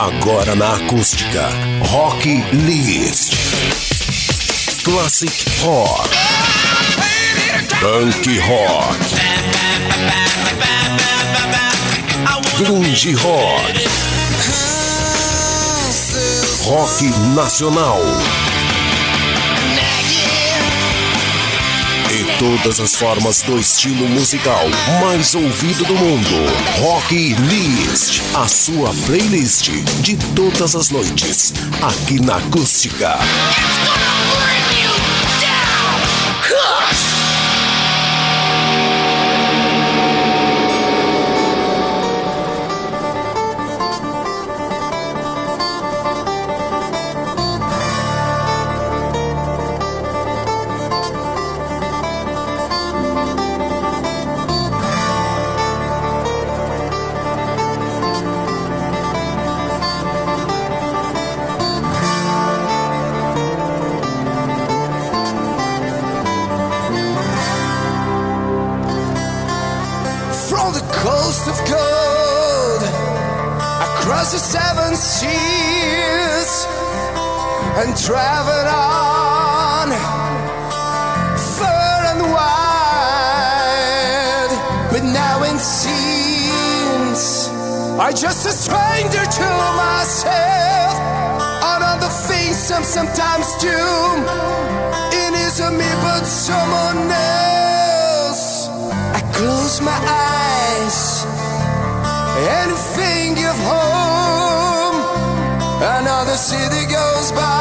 Agora na acústica. Rock List. Classic Rock. Punk Rock. Grunge Rock. Rock Nacional. todas as formas do estilo musical mais ouvido do mundo. Rock List, a sua playlist de todas as noites, aqui na Acústica. some sometimes too. It isn't me, but someone else. I close my eyes and think of home. Another city goes by.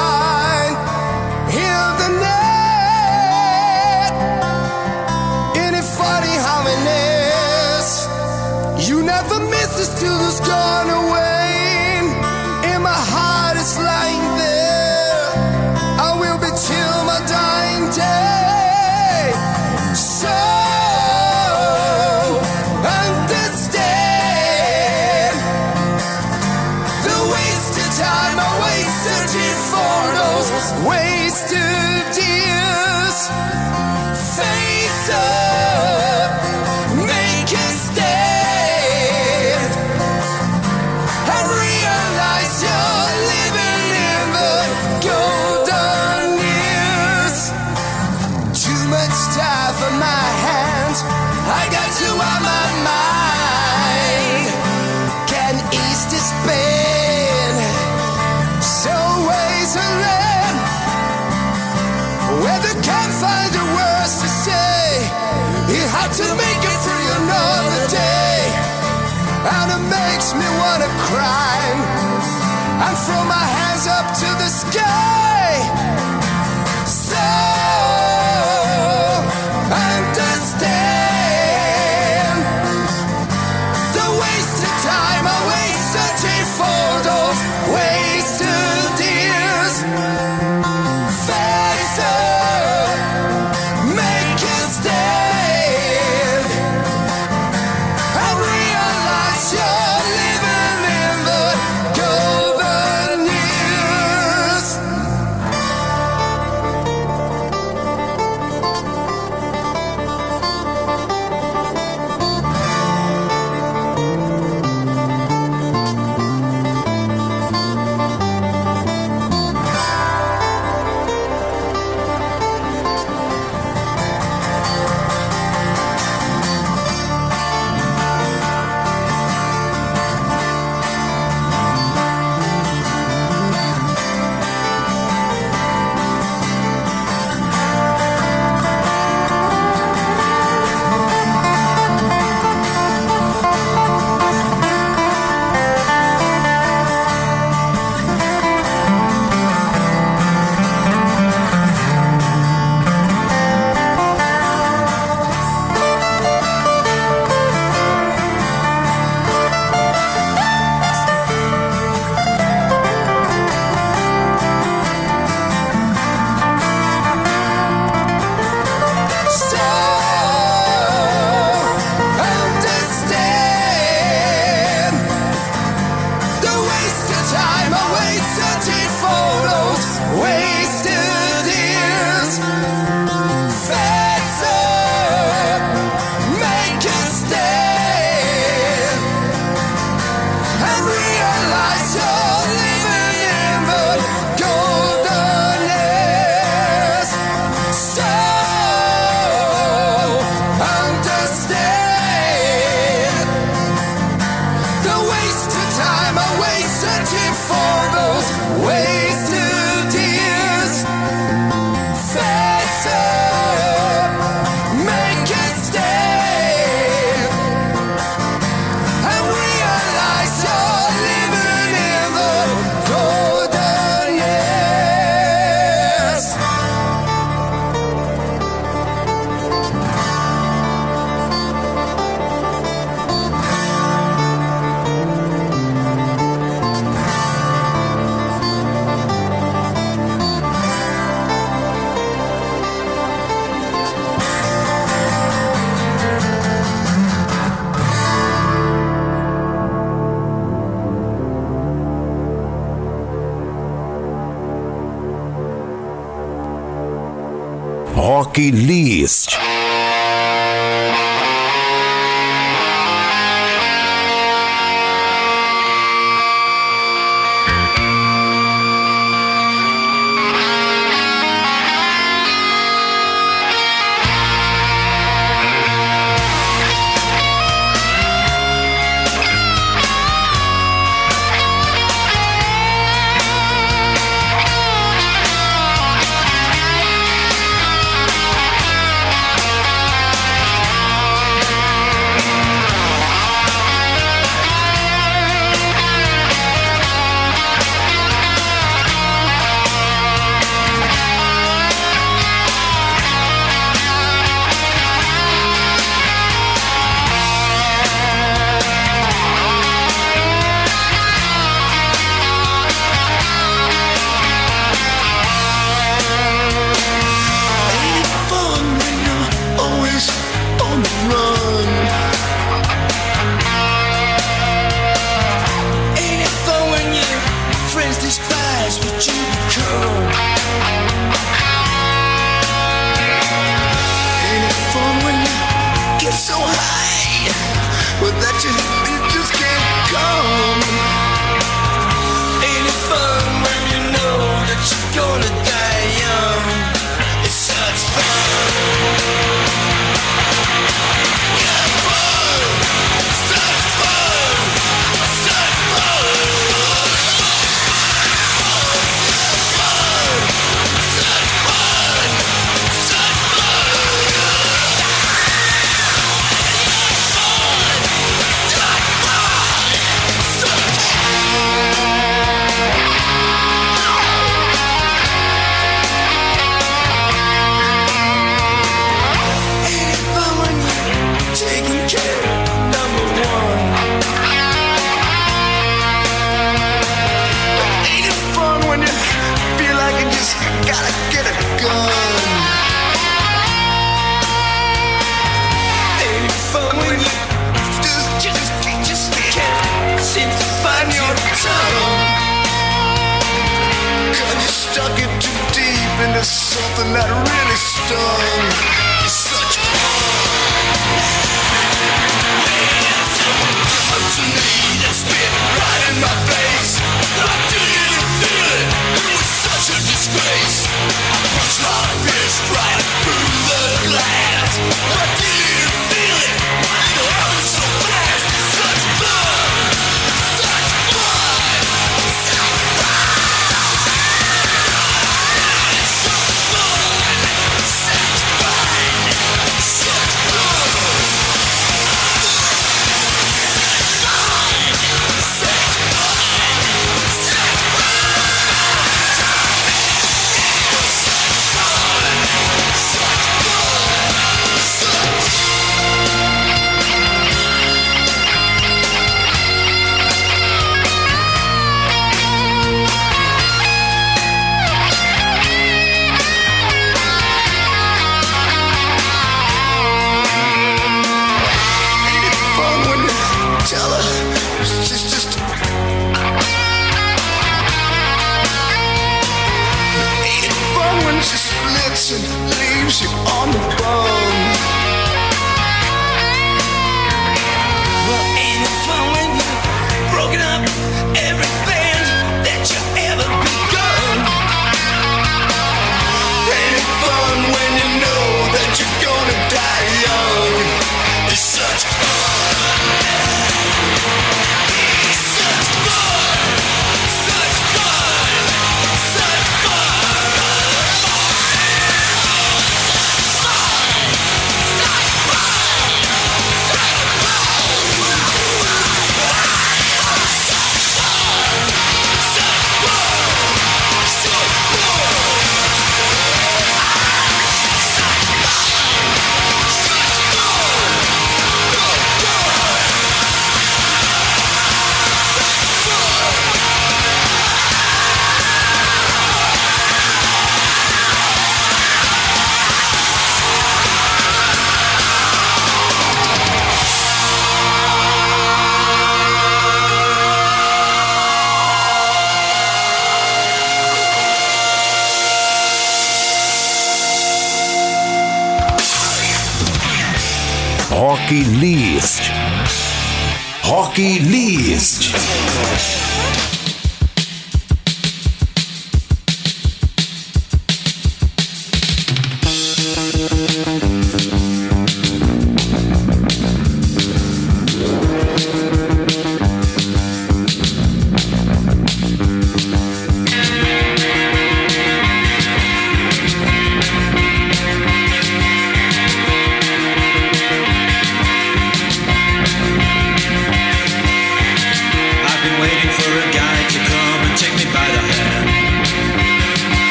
Rocky list. Rocky.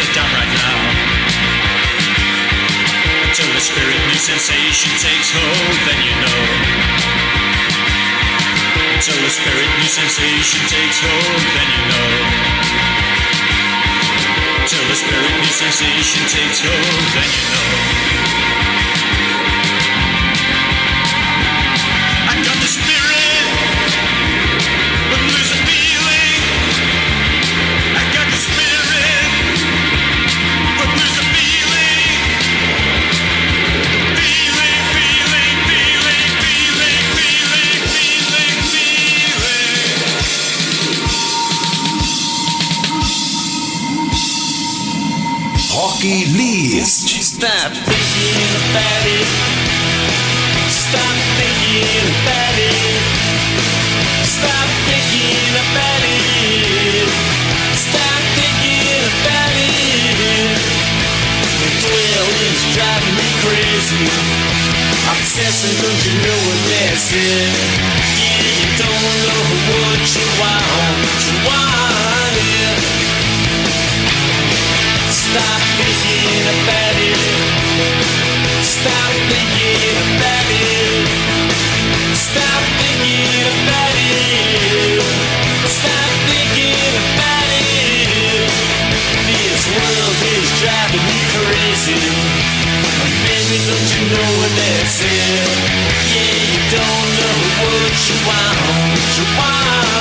is done right now. Until the spirit new sensation takes hold, then you know. Until the spirit new sensation takes hold, then you know. Until the spirit new sensation takes hold, then you know. Stop thinking about it. Stop thinking about it. Stop thinking about it. Driving me crazy. Don't you know what that's? Yeah, you don't know what you want. What you want. Me crazy. Baby, don't you know what that's in? Yeah, you don't know what you want. What you want.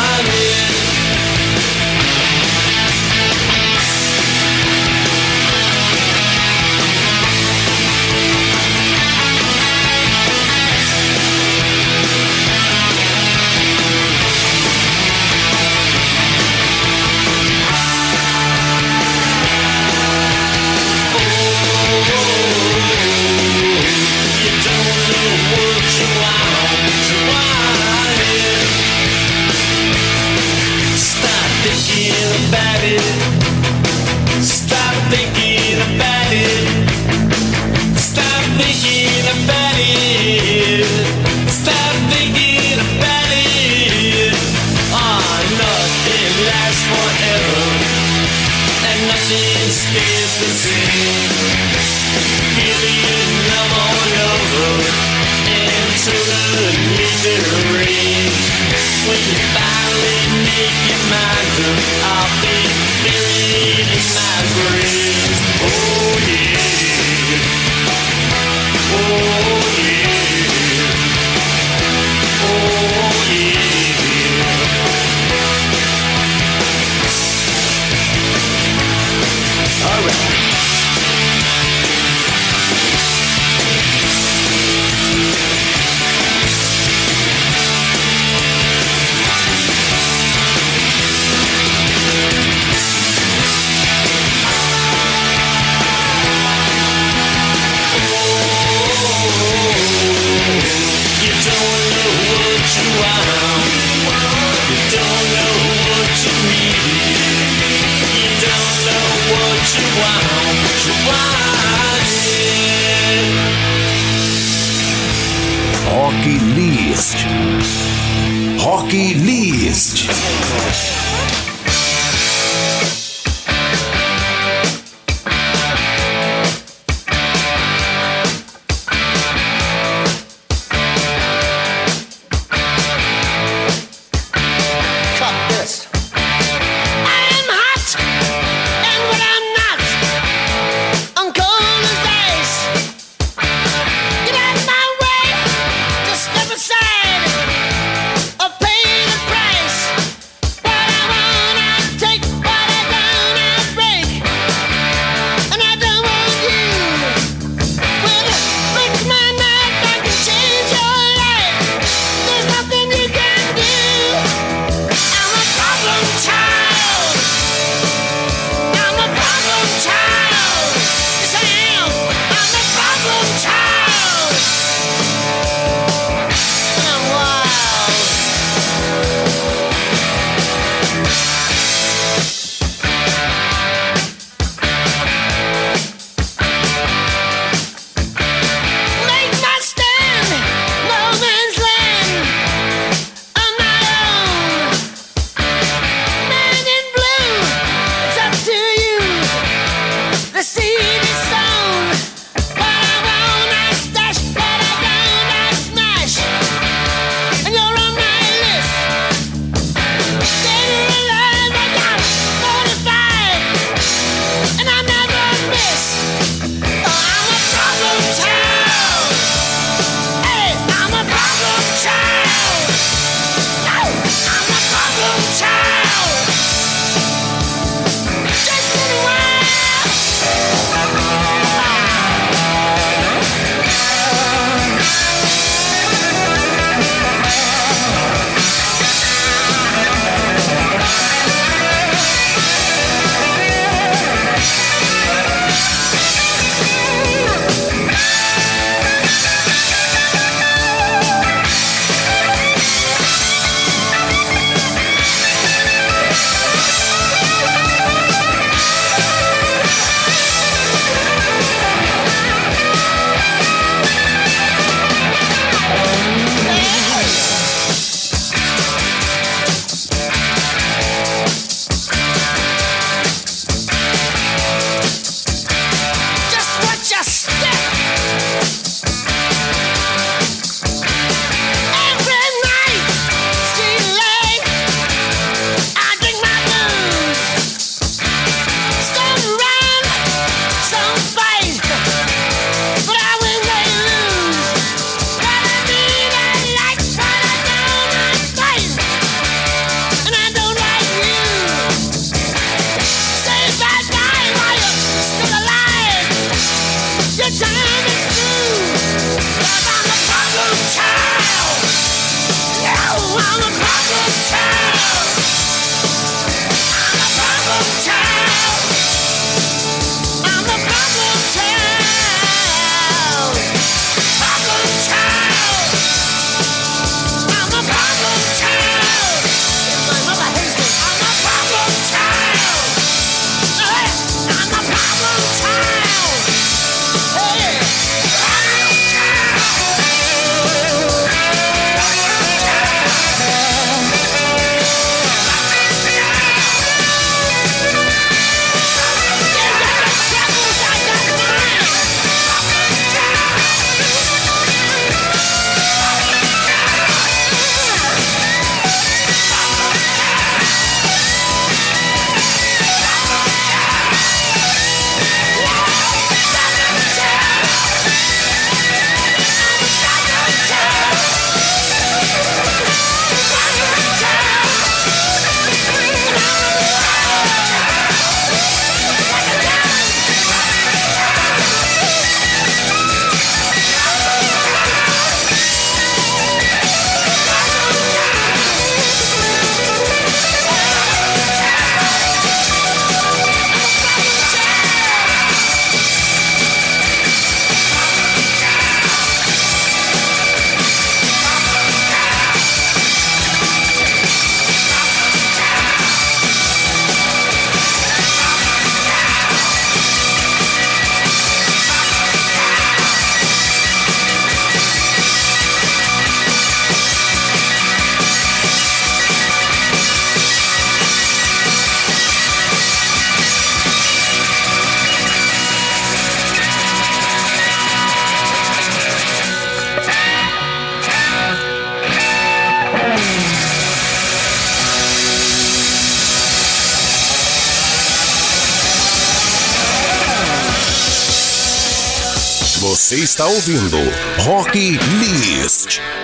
está ouvindo Rock List.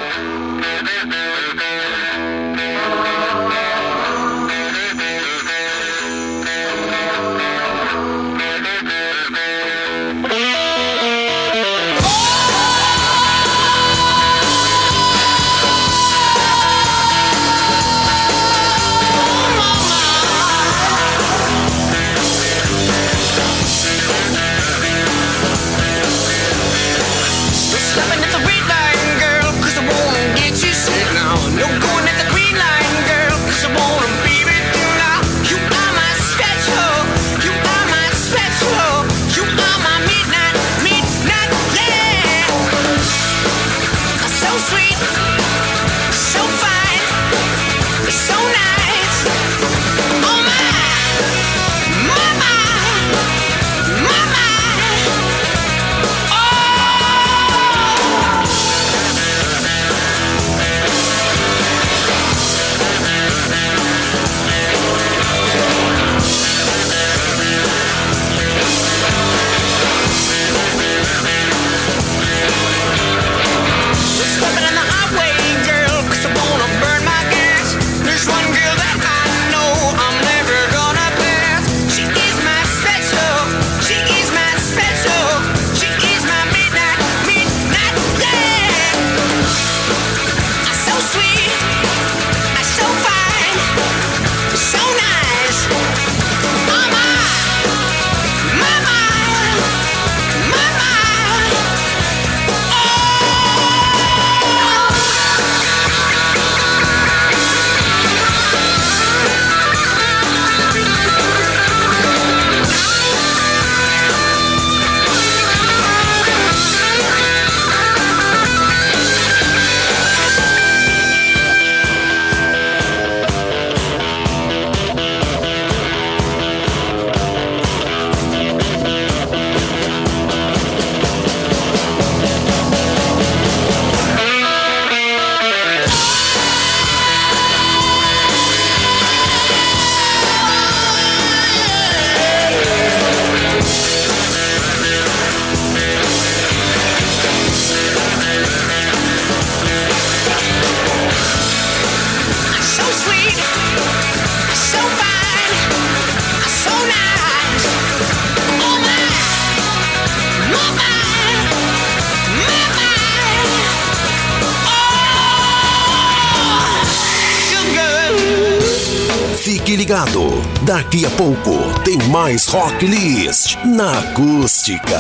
Daqui a pouco tem mais Rock List na acústica.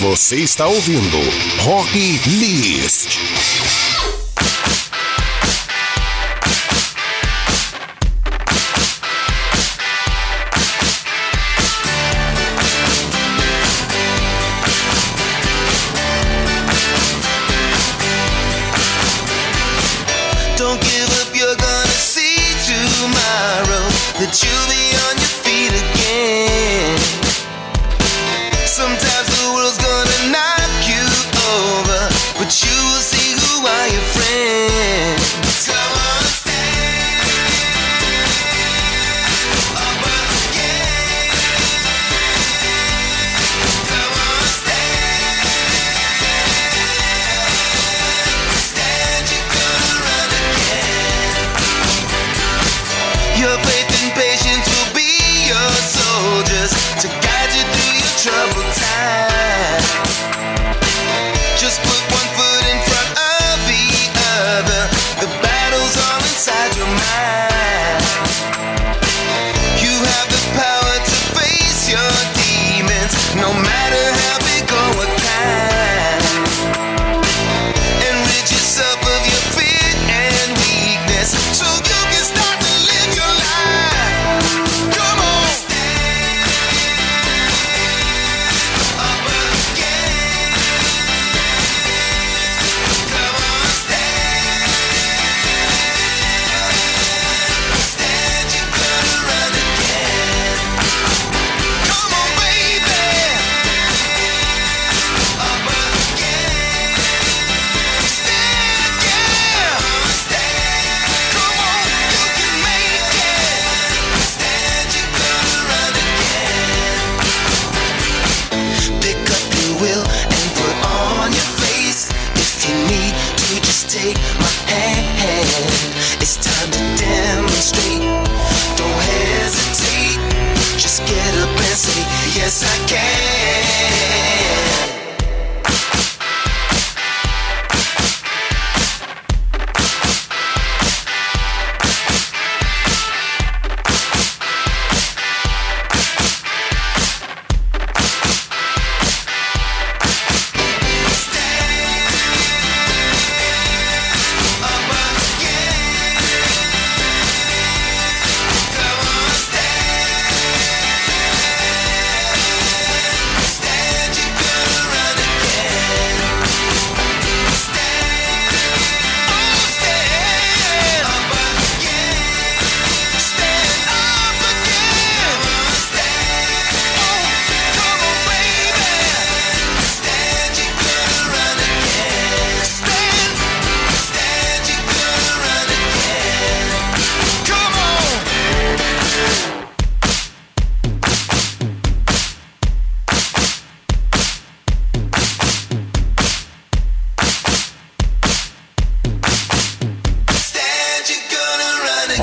Você está ouvindo Rock List. that you'll be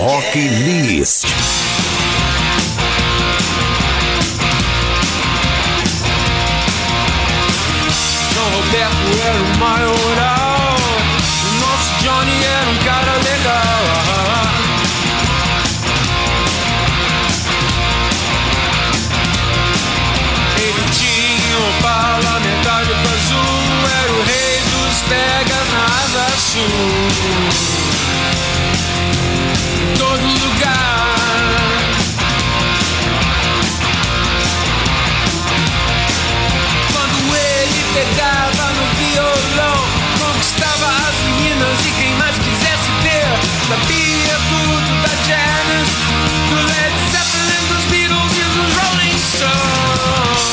Rock List. São Roberto era o maior Sabia tudo da Janis, do Led Zeppelin, dos Beatles e dos Rolling Stones.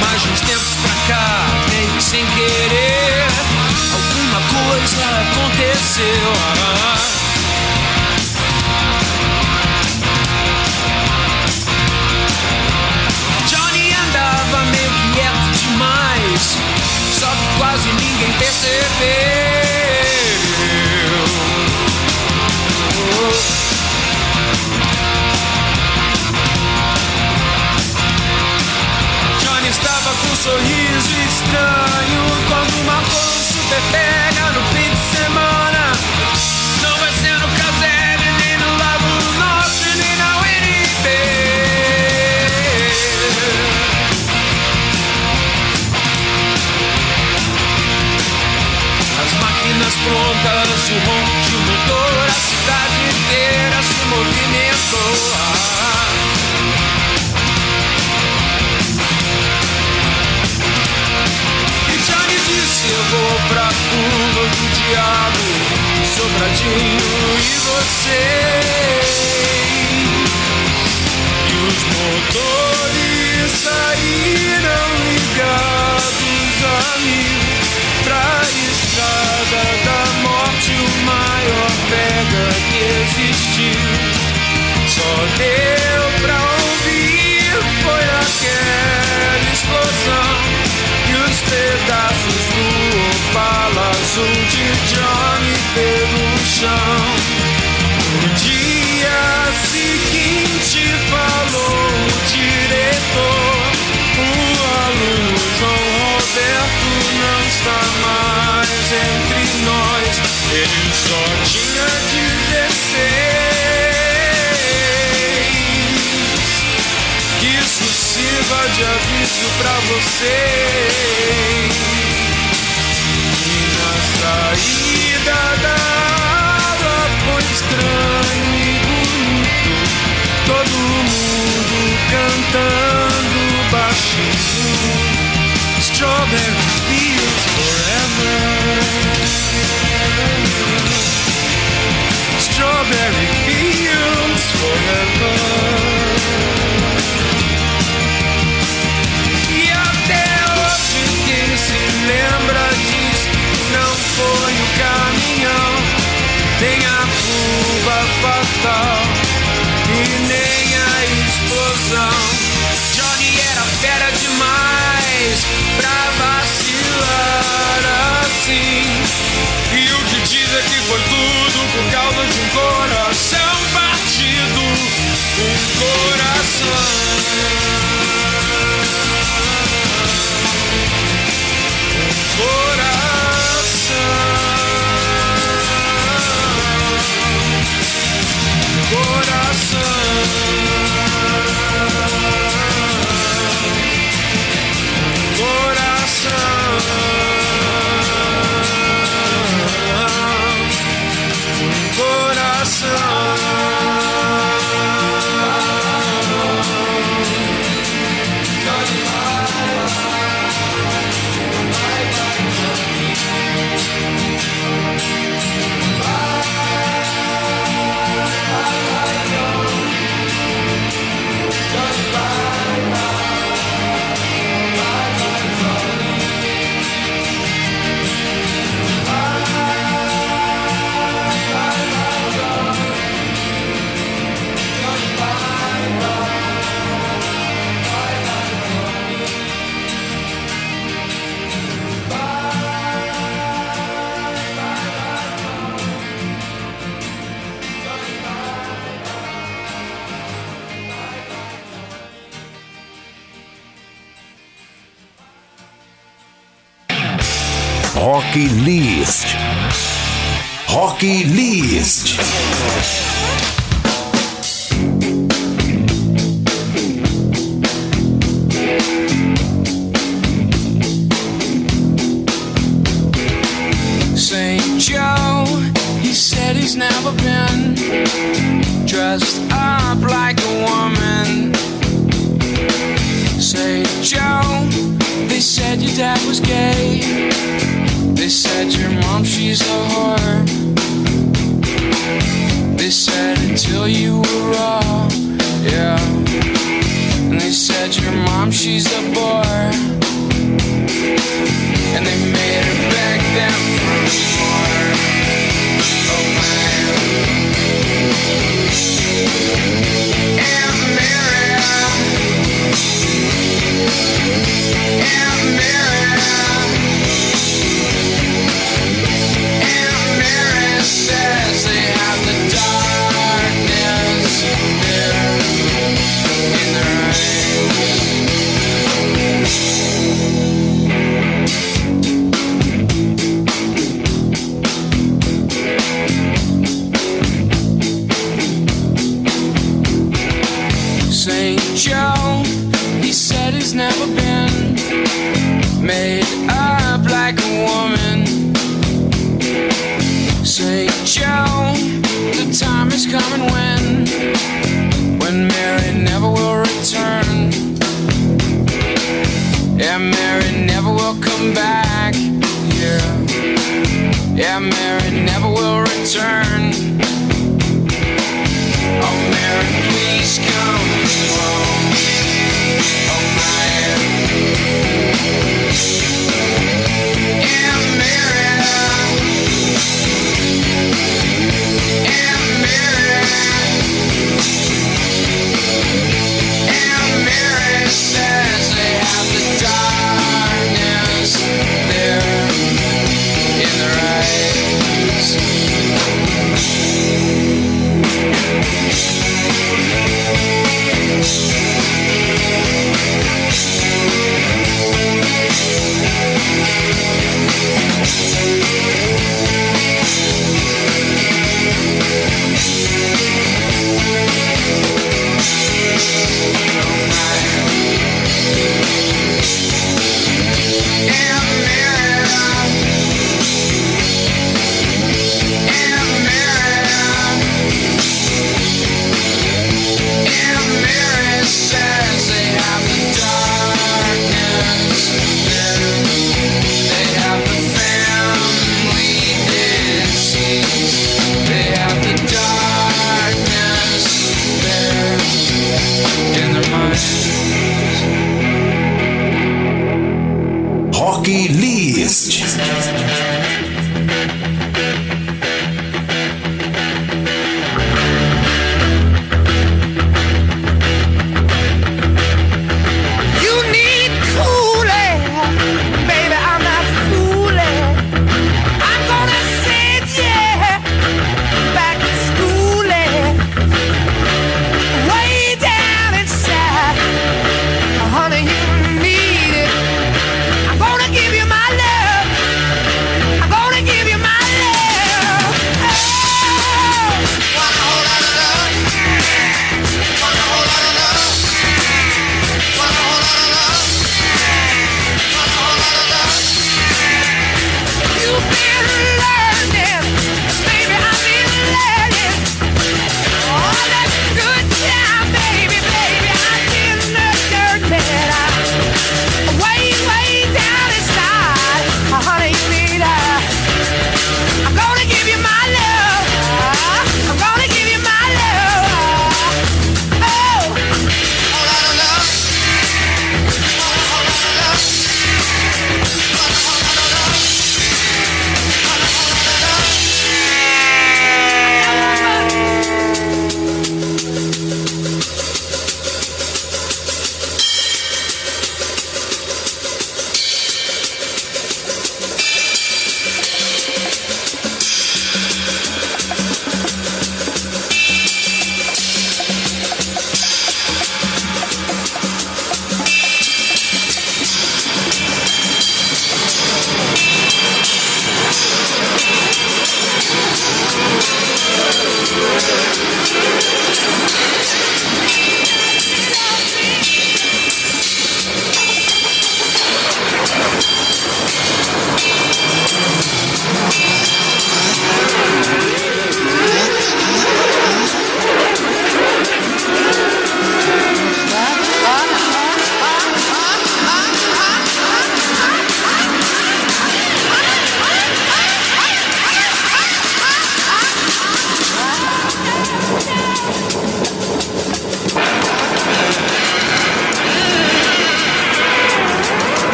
Mas uns tempos pra cá, meio sem querer, alguma coisa aconteceu. so you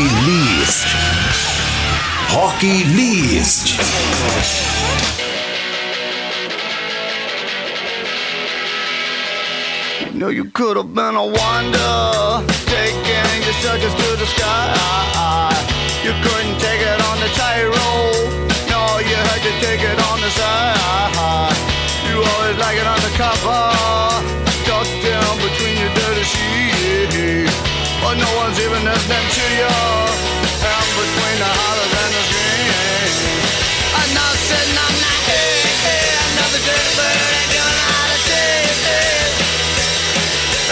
List. Rock List. You know you could have been a wonder, taking your circus to the sky. You couldn't take it on the tightrope, no, you had to take it on the side. You always like it undercover, tucked in between your dirty sheets. But no one's even listening to you, and between the hollers and the screams. Not sitting on head, another dirty bird, ain't a.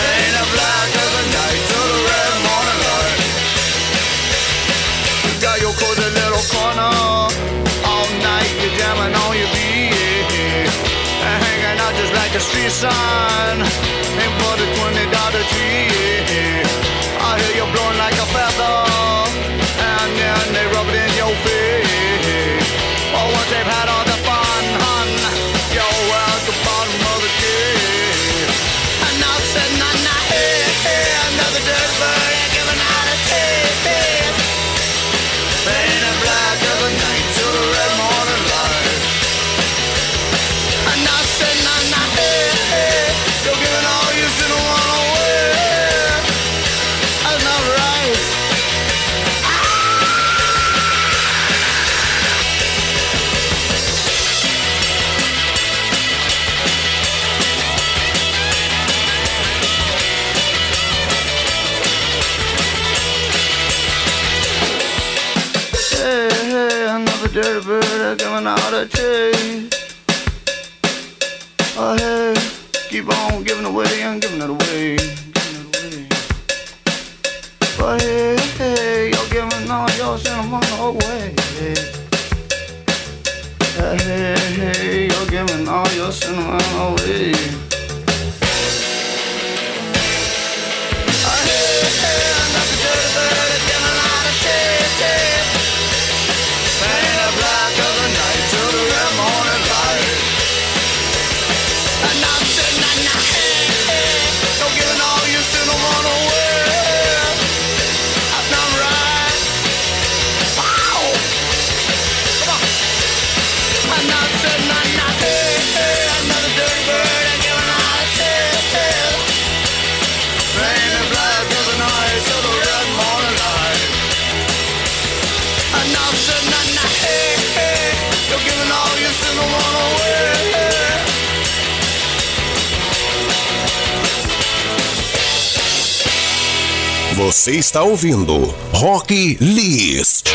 Ain't a black the night till the red morning light. You got your cozy little corner. All night you're jamming on your beat. And hanging out just like a street sign. Ain't for the twenty dollar tree. Out Você está ouvindo Rock List.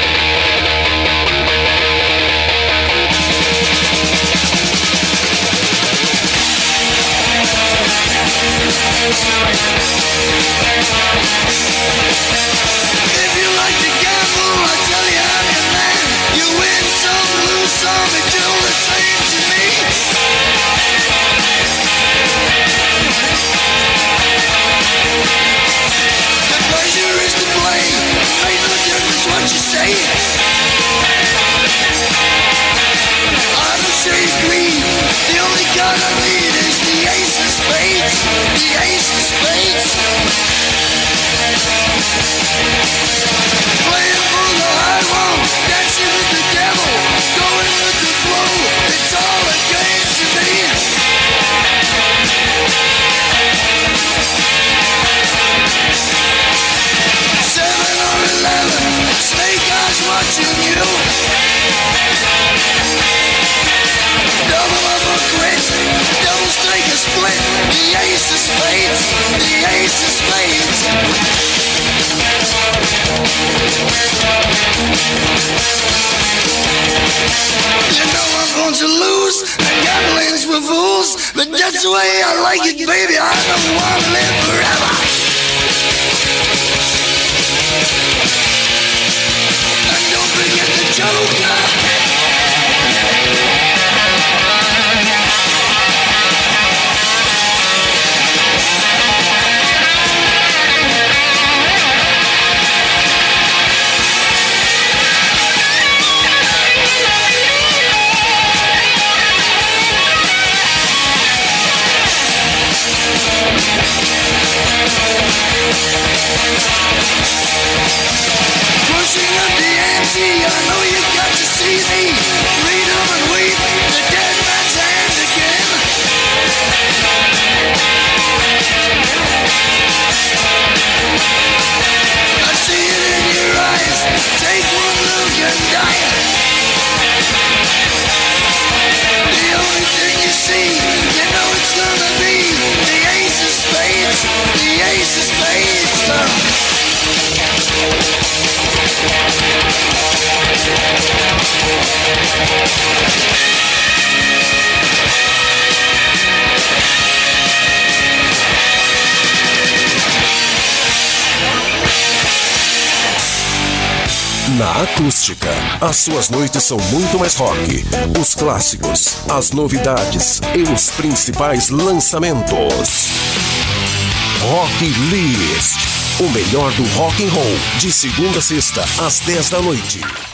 Split. The ace of spades, the ace of spades. You know I'm going to lose. The gambling's for fools, but that's the way I like it, baby. I don't want to live forever. As suas noites são muito mais rock. Os clássicos, as novidades e os principais lançamentos. Rock List. O melhor do rock and roll, de segunda a sexta, às 10 da noite.